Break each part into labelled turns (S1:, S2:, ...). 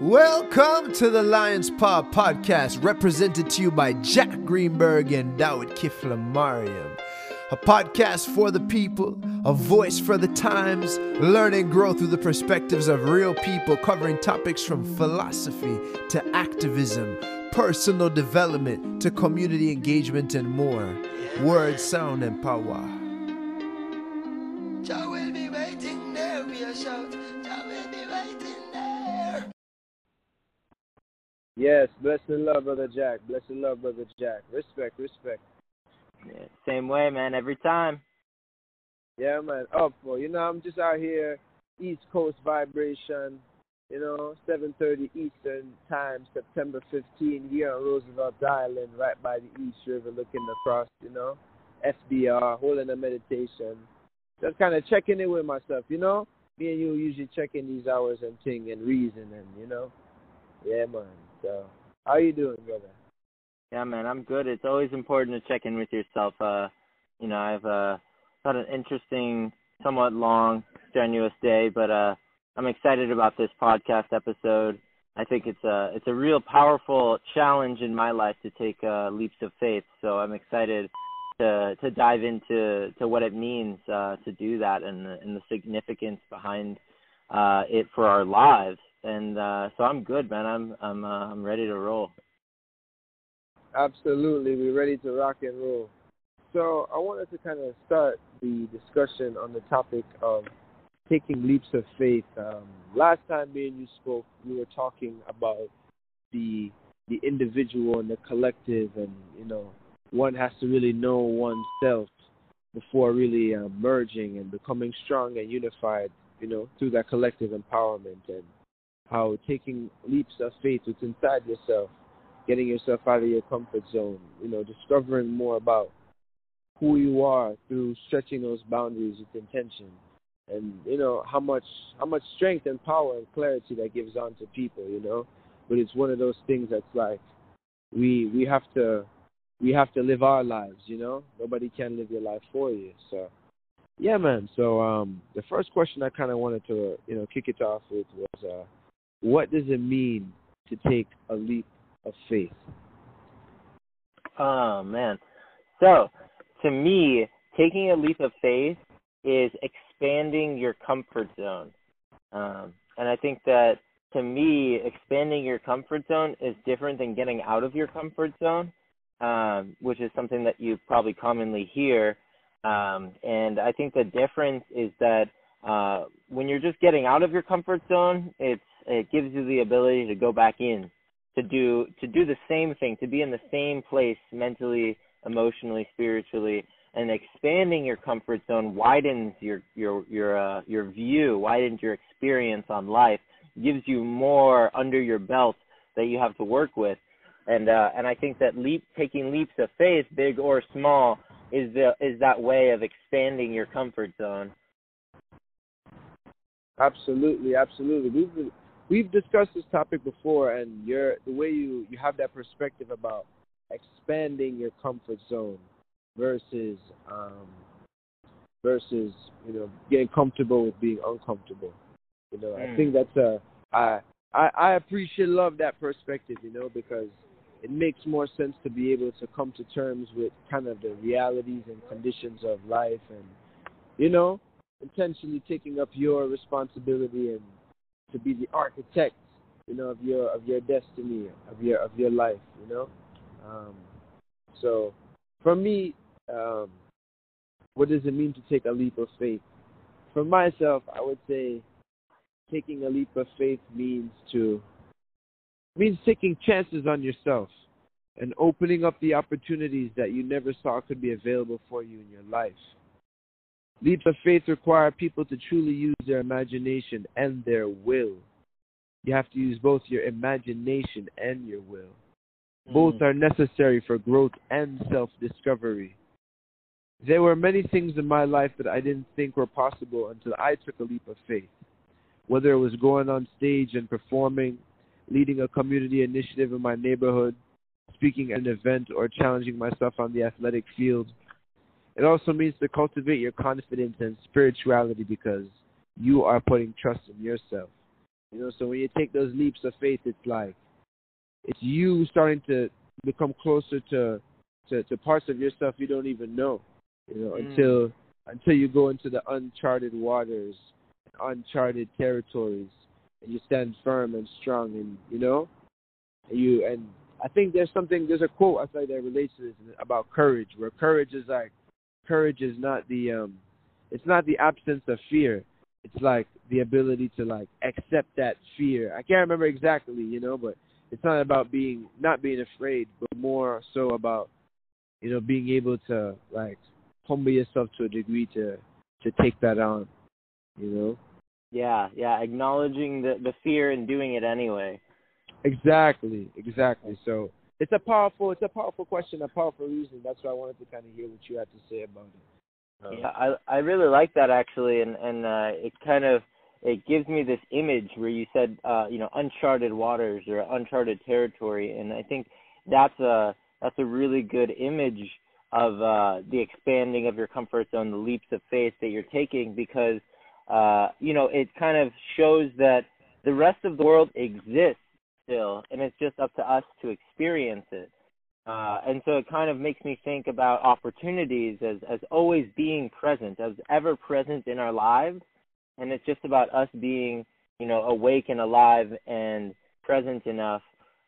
S1: Welcome to the Lion's Paw podcast, represented to you by Jack Greenberg and Dawit Kifla Mariam. A podcast for the people, a voice for the times, learn and grow through the perspectives of real people, covering topics from philosophy to activism, personal development to community engagement, and more. Word, sound, and power.
S2: Yes, bless and love, brother Jack. Bless and love, brother Jack. Respect, respect.
S3: Yeah, same way, man. Every time.
S2: Yeah, man. Up, well, you know, I'm just out here, East Coast vibration. You know, 7:30 Eastern Time, September 15, here on Roosevelt Island, right by the East River, looking across. You know, SBR, holding a meditation, just kind of checking in with myself. You know, me and you usually check in these hours and thing and reason and you know, yeah, man. So, how you doing, brother?
S3: Yeah, man. I'm good. It's always important to check in with yourself. Uh, you know, I've uh had an interesting, somewhat long, strenuous day, but uh, I'm excited about this podcast episode. I think it's a it's a real powerful challenge in my life to take uh, leaps of faith. So I'm excited to to dive into to what it means uh, to do that and the, and the significance behind uh, it for our lives. And uh, so I'm good, man. I'm I'm uh, I'm ready to roll.
S2: Absolutely, we're ready to rock and roll. So I wanted to kind of start the discussion on the topic of taking leaps of faith. Um, last time me and you spoke, we were talking about the the individual and the collective, and you know, one has to really know oneself before really uh, merging and becoming strong and unified. You know, through that collective empowerment and how taking leaps of faith what's inside yourself, getting yourself out of your comfort zone. You know, discovering more about who you are through stretching those boundaries with intention. And you know how much how much strength and power and clarity that gives on to people you know. But it's one of those things that's like we we have to we have to live our lives you know. Nobody can live your life for you. So yeah man. So um the first question i kind of wanted to you know kick it off with was uh what does it mean to take a leap of faith
S3: Oh man. So to me, taking a leap of faith is expanding your comfort zone. Um, and I think that to me, expanding your comfort zone is different than getting out of your comfort zone, um, which is something that you probably commonly hear. Um, and I think the difference is that uh, when you're just getting out of your comfort zone, it's it gives you the ability to go back in to do to do the same thing, to be in the same place mentally, emotionally, spiritually, and expanding your comfort zone widens your your your uh, your view, widens your experience on life, gives you more under your belt that you have to work with, and uh, and I think that leap taking leaps of faith, big or small, is the is that way of expanding your comfort zone.
S2: Absolutely, absolutely. We've we've discussed this topic before, and your the way you you have that perspective about expanding your comfort zone versus um, versus you know getting comfortable with being uncomfortable. You know, I
S3: Mm.
S2: think that's a I I I appreciate love that perspective. You know, because it makes more sense to be able to come to terms with kind of the realities and conditions of life, and you know, intentionally taking up your responsibility and to be the architect, you know, of your of your destiny, of your of your life, you know. Um, so, for me, um, what does it mean to take a leap of faith? For myself, I would say taking a leap of faith means to means taking chances on yourself and opening up the opportunities that you never saw could be available for you in your life. Leaps of faith require people to truly use their imagination and their will. You have to use both your imagination and your will. Both
S3: Mm.
S2: are necessary for growth and self discovery. There were many things in my life that I didn't think were possible until I took a leap of faith. Whether it was going on stage and performing, leading a community initiative in my neighborhood, speaking at an event, or challenging myself on the athletic field. It also means to cultivate your confidence and spirituality because you are putting trust in yourself. You know, so when you take those leaps of faith, it's like it's you starting to become closer to to, to parts of yourself you don't even know. You know,
S3: Mm.
S2: until until you go into the uncharted waters, uncharted territories, and you stand firm and strong, and you know, you and I think there's something there's a quote I think that relates to this about courage, where courage is like courage is not the um it's not the absence of fear. It's like the ability to like accept that fear. I can't remember exactly, you know, but it's not about being not being afraid, but more so about you know being able to like humble yourself to a degree to to take that on, you know.
S3: Yeah, yeah, acknowledging the the fear and doing it anyway.
S2: Exactly, exactly. So it's a powerful it's a powerful question, a powerful reason. That's why I wanted to kind of hear what you had to say about it. Um,
S3: Yeah, I I really like that actually, and and uh, it kind of it gives me this image where you said uh, you know uncharted waters or uncharted territory, and I think that's a that's a really good image of uh, the expanding of your comfort zone, the leaps of faith that you're taking, because uh, you know it kind of shows that the rest of the world exists still, and it's just up to us to experience it. Uh, and so it kind of makes me think about opportunities as, as always being present, as ever present in our lives. And it's just about us being, you know, awake and alive and present enough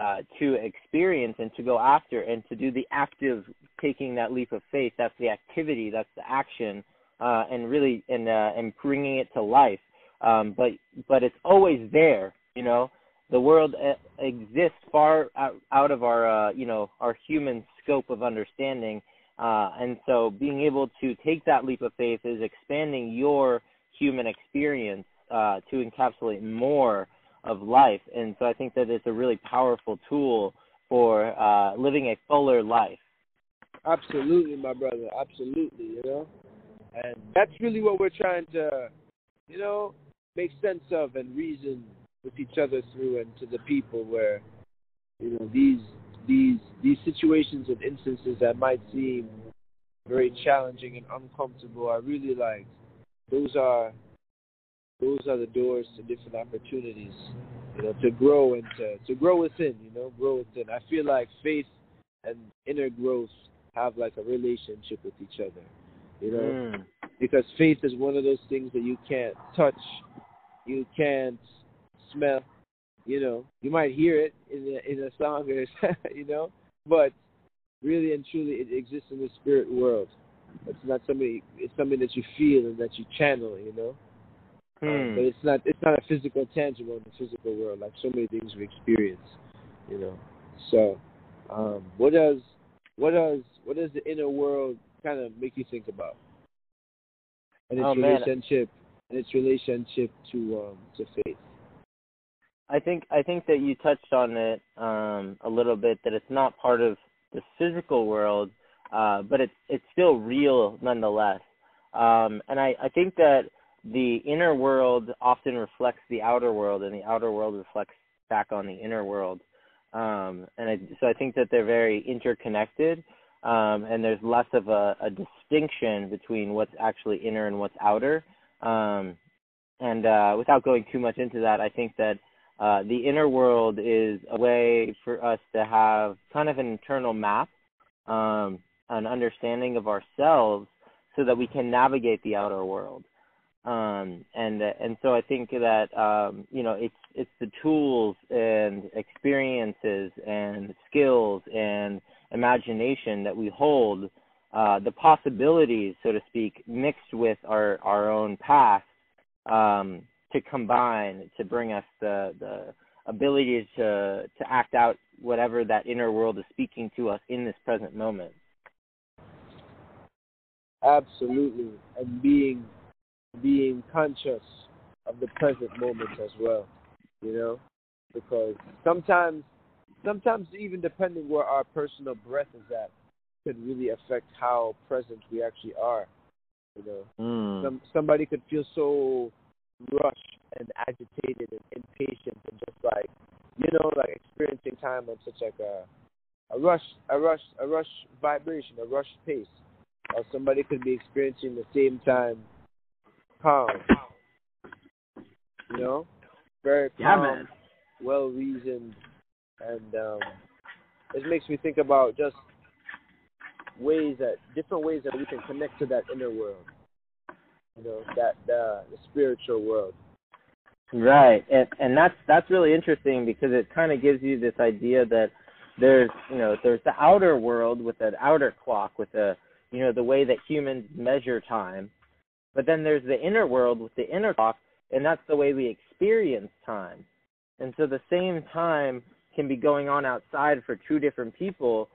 S3: uh, to experience and to go after and to do the active taking that leap of faith. That's the activity, that's the action, uh, and really and uh, and bringing it to life. Um, but but it's always there, you know the world exists far out, out of our uh, you know our human scope of understanding uh, and so being able to take that leap of faith is expanding your human experience uh, to encapsulate more of life and so I think that it's a really powerful tool for uh, living a fuller life
S2: Absolutely, my brother. Absolutely, you know. And that's really what we're trying to, you know, make sense of and reason with each other through and to the people where, you know, these these these situations and instances that might seem very challenging and uncomfortable are really like those are those are the doors to different opportunities, you know, to grow and to, to grow within, you know, grow within. I feel like faith and inner growth have like a relationship with each other, you know,
S3: Mm.
S2: because faith is one of those things that you can't touch, you can't smell, you know, you might hear it in a, in a song or you know, but really and truly it exists in the spirit world. It's not something. It's something that you feel and that you channel, you know. Um,
S3: Hmm.
S2: but it's not it's not a physical tangible in the physical world like so many things we experience you know so um what does what does what does the inner world kind of make you think about and its
S3: Oh,
S2: relationship and its relationship to um to faith
S3: I think I think that you touched on it um, a little bit that it's not part of the physical world, uh, but it's it's still real nonetheless. Um, and I, I think that the inner world often reflects the outer world, and the outer world reflects back on the inner world. Um, and I, so I think that they're very interconnected, um, and there's less of a, a distinction between what's actually inner and what's outer. Um, and uh, without going too much into that, I think that uh, the inner world is a way for us to have kind of an internal map, um, an understanding of ourselves, so that we can navigate the outer world. Um, and and so I think that um, you know it's it's the tools and experiences and skills and imagination that we hold, uh, the possibilities, so to speak, mixed with our our own past um, to combine to bring us the the ability to to act out whatever that inner world is speaking to us in this present moment.
S2: absolutely and being being conscious of the present moment as well you know because sometimes sometimes even depending where our personal breath is at could really affect how present we actually are you know
S3: Mm.
S2: some somebody could feel so rushed and agitated and impatient and just like you know like experiencing time on such like a a rush a rush a rush vibration a rush pace or somebody could be experiencing the same time calm you know very calm,
S3: man.
S2: well reasoned, and um, it makes me think about just ways that different ways that we can connect to that inner world. You know, that the, the spiritual world.
S3: Right, and and that's that's really interesting because it kind of gives you this idea that there's you know there's the outer world with an outer clock with the you know the way that humans measure time, but then there's the inner world with the inner clock, and that's the way we experience time. And so the same time can be going on outside for two different people,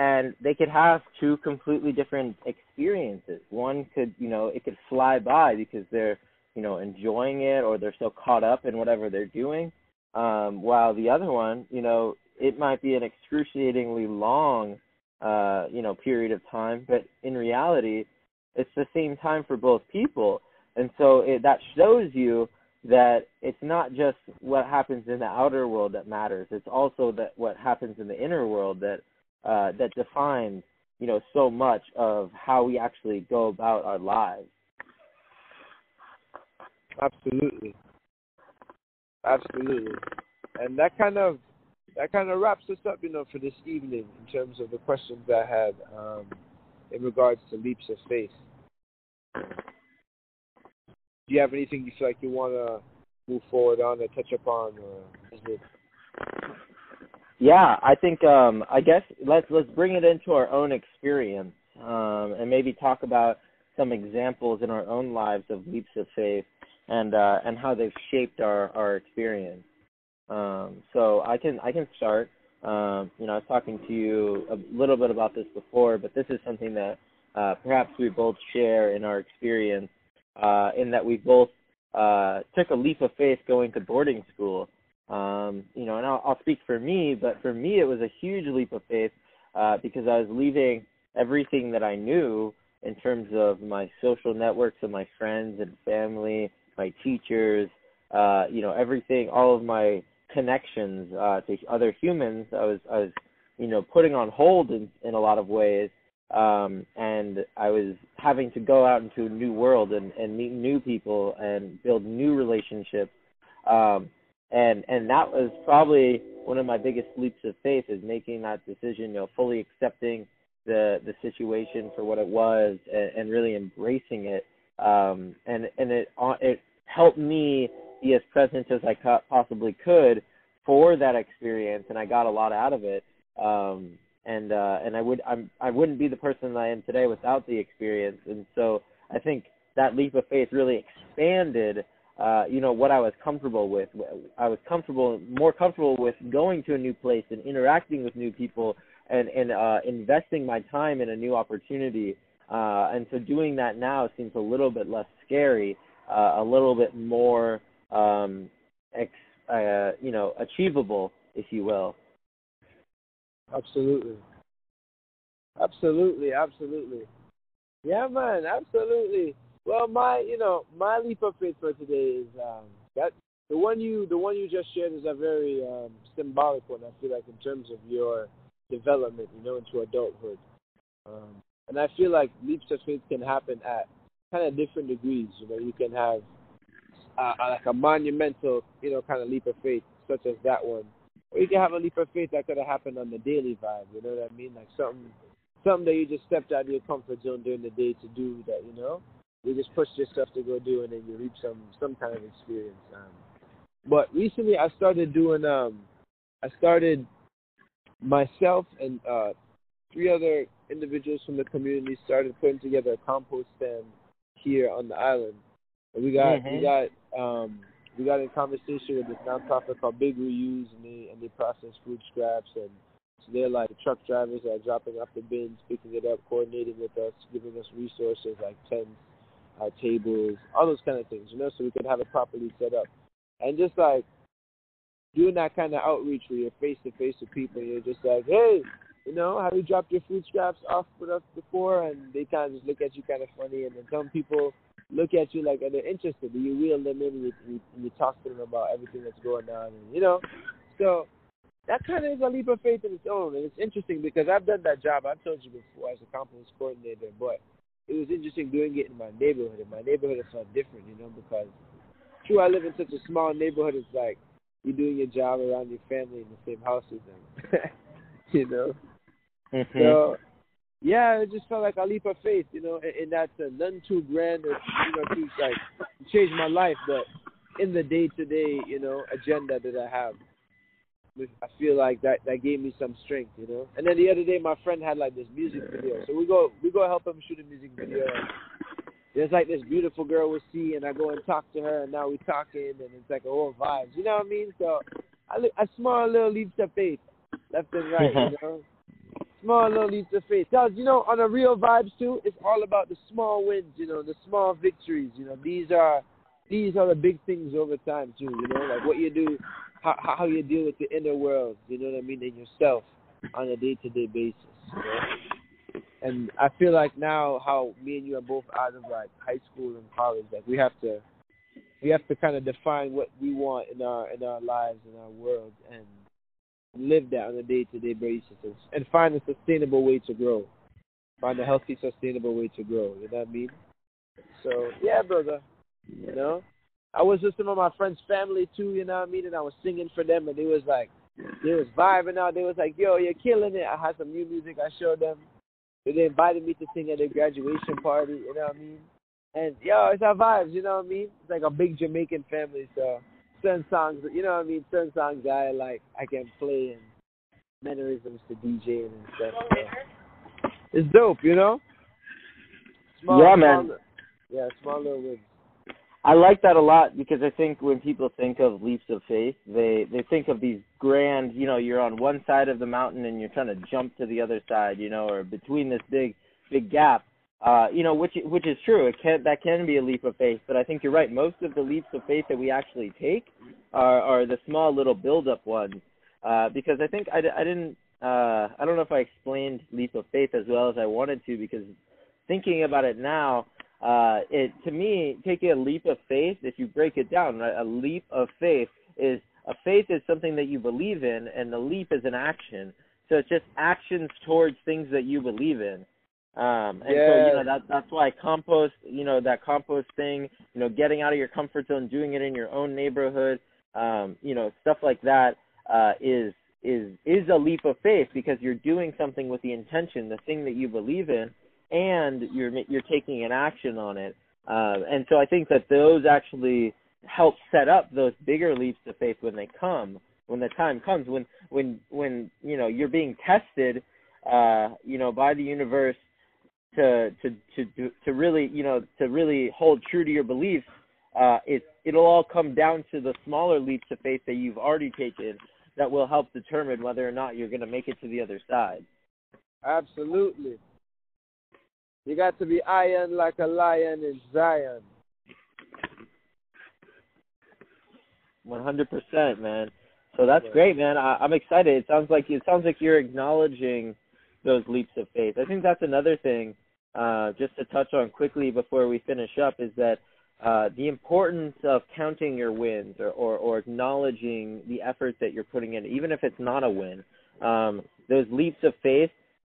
S3: and they could have two completely different experiences. One could you know it could fly by because they're you know enjoying it or they're so caught up in whatever they're doing um while the other one you know it might be an excruciatingly long uh you know period of time but in reality it's the same time for both people and so it, that shows you that it's not just what happens in the outer world that matters it's also that what happens in the inner world that uh that defines you know so much of how we actually go about our lives
S2: Absolutely. Absolutely. And that kind of that kind of wraps us up, you know, for this evening in terms of the questions I had um, in regards to leaps of faith. Do you have anything you feel like you want to move forward on or touch upon, or is it?
S3: Yeah, I think um I guess let's let's bring it into our own experience um and maybe talk about some examples in our own lives of leaps of faith and uh and how they've shaped our our experience. Um so I can I can start um you know I was talking to you a little bit about this before but this is something that uh perhaps we both share in our experience uh in that we both uh took a leap of faith going to boarding school um, you know, and I'll, I'll speak for me, but for me, it was a huge leap of faith uh, because I was leaving everything that I knew in terms of my social networks and my friends and family, my teachers, uh, you know, everything, all of my connections uh, to other humans. I was, I was, you know, putting on hold in, in a lot of ways, um, and I was having to go out into a new world and, and meet new people and build new relationships. Um, and and that was probably one of my biggest leaps of faith is making that decision you know fully accepting the the situation for what it was and, and really embracing it. Um and and it uh, it helped me be as present as I co- possibly could for that experience and I got a lot out of it. Um and uh and I would I'm I wouldn't be the person that I am today without the experience. And so I think that leap of faith really expanded uh, you know what I was comfortable with. I was comfortable, more comfortable with going to a new place and interacting with new people and and uh, investing my time in a new opportunity. Uh, and so doing that now seems a little bit less scary, uh, a little bit more, um, ex, uh, you know, achievable, if you will.
S2: Absolutely. Absolutely, absolutely. Yeah, man, absolutely. Well, my you know my leap of faith for today is um, that the one you the one you just shared is a very um, symbolic one. I feel like in terms of your development, you know, into adulthood, um, and I feel like leaps of faith can happen at kind of different degrees. You know, you can have uh, like a monumental, you know, kind of leap of faith, such as that one, or you can have a leap of faith that could have happened on the daily vibe. You know what I mean? Like something, something that you just stepped out of your comfort zone during the day to do that. You know you just push yourself to go do and then you reap some some kind of experience. Um, but recently I started doing um I started myself and uh three other individuals from the community started putting together a compost stand here on the island. And we got
S3: Mhm.
S2: we got um we got in conversation with this nonprofit called Big Reuse and they and they process food scraps and so they're like truck drivers that are dropping off the bins, picking it up, coordinating with us, giving us resources like tents, uh, tables, all those kind of things, you know, so we could have it properly set up. And just like doing that kind of outreach where you're face to face with people, you're just like, hey, you know, have you dropped your food scraps off with us before? And they kind of just look at you kind of funny, and then some people look at you like, and they're interested. You wheel them in, you, you, talk to them about everything that's going on, and you know, so that kind of is a leap of faith in its own, and it's interesting because I've done that job. I've told you before as a compost coordinator, but it was interesting doing it in my neighborhood. And my neighborhood is so different, you know, because true I live in such a small neighborhood. It's like you're doing your job around your family in the same house with them. you know.
S3: Mm-hmm.
S2: So yeah, it just felt like a leap of faith, you know, and, and that's uh, none too grand or you know to like change my life, but in the day to day, you know, agenda that I have, I feel like that that gave me some strength, you know. And then the other day, my friend had like this music video, so we go we go help him shoot a music video. There's like this beautiful girl we see, and I go and talk to her, and now we talking, and it's like a whole vibe. You know what I mean? So I a small little leaps of faith, left and right, you know. Small little leaps of faith. Cause you know, on a real vibes too, it's all about the small wins, you know, the small victories. You know, these are these are the big things over time too. You know, like what you do, how how you deal with the inner world. You know what I mean, and yourself on a day to day basis. And I feel like now how me and you are both out of like high school and college, like we have to we have to kind of define what we want in our in our lives in our world and live that on a day to day basis and find a sustainable way to grow. Find a healthy, sustainable way to grow. You know what I mean? So yeah, brother. You know? I was with some of my friends' family too, you know what I mean? And I was singing for them and they was like they was vibing out. They was like, Yo, you're killing it. I had some new music I showed them. They invited me to sing at their graduation party, you know what I mean? And yo, it's our vibes, you know what I mean? It's like a big Jamaican family, so certain songs, you know what I mean? Certain songs I like, I can play and mannerisms to DJing and stuff. So. It's dope, you know. Small,
S3: yeah, man.
S2: Small, yeah, small little wins.
S3: I like that a lot because I think when people think of leaps of faith, they they think of these grand, you know, you're on one side of the mountain and you're trying to jump to the other side, you know, or between this big big gap. Uh, you know, which which is true. It can that can be a leap of faith, but I think you're right. Most of the leaps of faith that we actually take are are the small little build up ones. Uh, because I think I, I didn't uh, I don't know if I explained leap of faith as well as I wanted to because thinking about it now, uh, it to me taking a leap of faith. If you break it down, right, a leap of faith is a faith is something that you believe in, and the leap is an action. So it's just actions towards things that you believe in. Um, and so you know that that's why compost, you know, that compost thing, you know, getting out of your comfort zone, doing it in your own neighborhood, um, you know, stuff like that uh, is is is a leap of faith because you're doing something with the intention, the thing that you believe in, and you're you're taking an action on it. Um, and so I think that those actually help set up those bigger leaps of faith when they come, when the time comes, when when when you know you're being tested, uh, you know, by the universe to to to to really you know to really hold true to your beliefs uh it it'll all come down to the smaller leaps of faith that you've already taken that will help determine whether or not you're going to make it to the other side
S2: absolutely you got to be iron like a lion in zion
S3: 100% man so that's great man I, i'm excited it sounds like it sounds like you're acknowledging those leaps of faith. I think that's another thing, uh, just to touch on quickly before we finish up, is that uh, the importance of counting your wins or, or, or acknowledging the effort that you're putting in, even if it's not a win. Um, those leaps of faith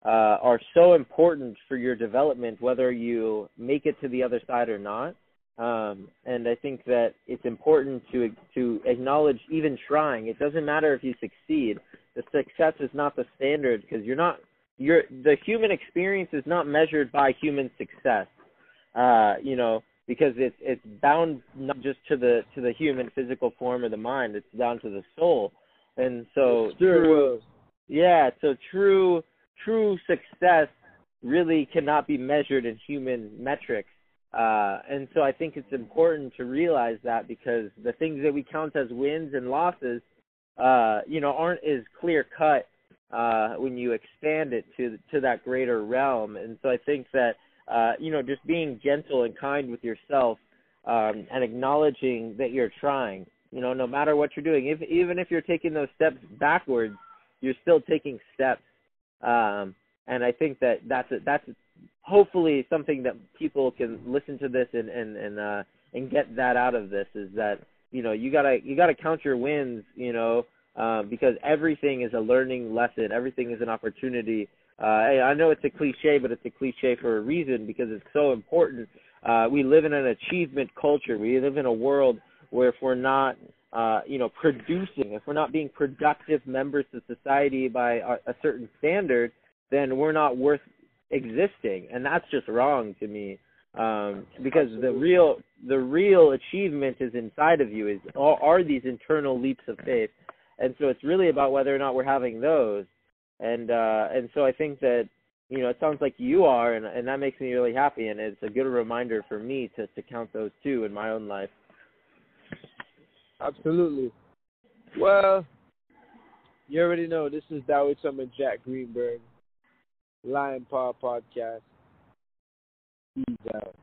S3: uh, are so important for your development, whether you make it to the other side or not. Um, and I think that it's important to to acknowledge even trying. It doesn't matter if you succeed. The success is not the standard because you're not your the human experience is not measured by human success. Uh, you know, because it's it's bound not just to the to the human physical form or the mind, it's down to the soul. And so
S2: true
S3: yeah, so true true success really cannot be measured in human metrics. Uh, and so I think it's important to realize that because the things that we count as wins and losses, uh, you know, aren't as clear cut uh, when you expand it to to that greater realm. And so I think that uh, you know just being gentle and kind with yourself um, and acknowledging that you're trying. You know, no matter what you're doing, if even if you're taking those steps backwards, you're still taking steps. Um, and I think that that's a, that's hopefully something that people can listen to this and and and uh, and get that out of this is that you know you gotta you gotta count your wins. You know, um, because everything is a learning lesson. Everything is an opportunity. Uh, I know it's a cliche, but it's a cliche for a reason because it's so important. Uh, we live in an achievement culture. We live in a world where if we're not uh, you know, producing, if we're not being productive members of society by a, a certain standard, then we're not worth existing, and that's just wrong to me. Um, because the real the real achievement is inside of you. Is are, are these internal leaps of faith, and so it's really about whether or not we're having those. And uh, and so I think that you know it sounds like you are, and and that makes me really happy, and it's a good reminder for me to to count those too in my own life.
S2: Absolutely. Well, you already know this is Dawit Summer Jack Greenberg, Lion Paw Podcast. Peace out.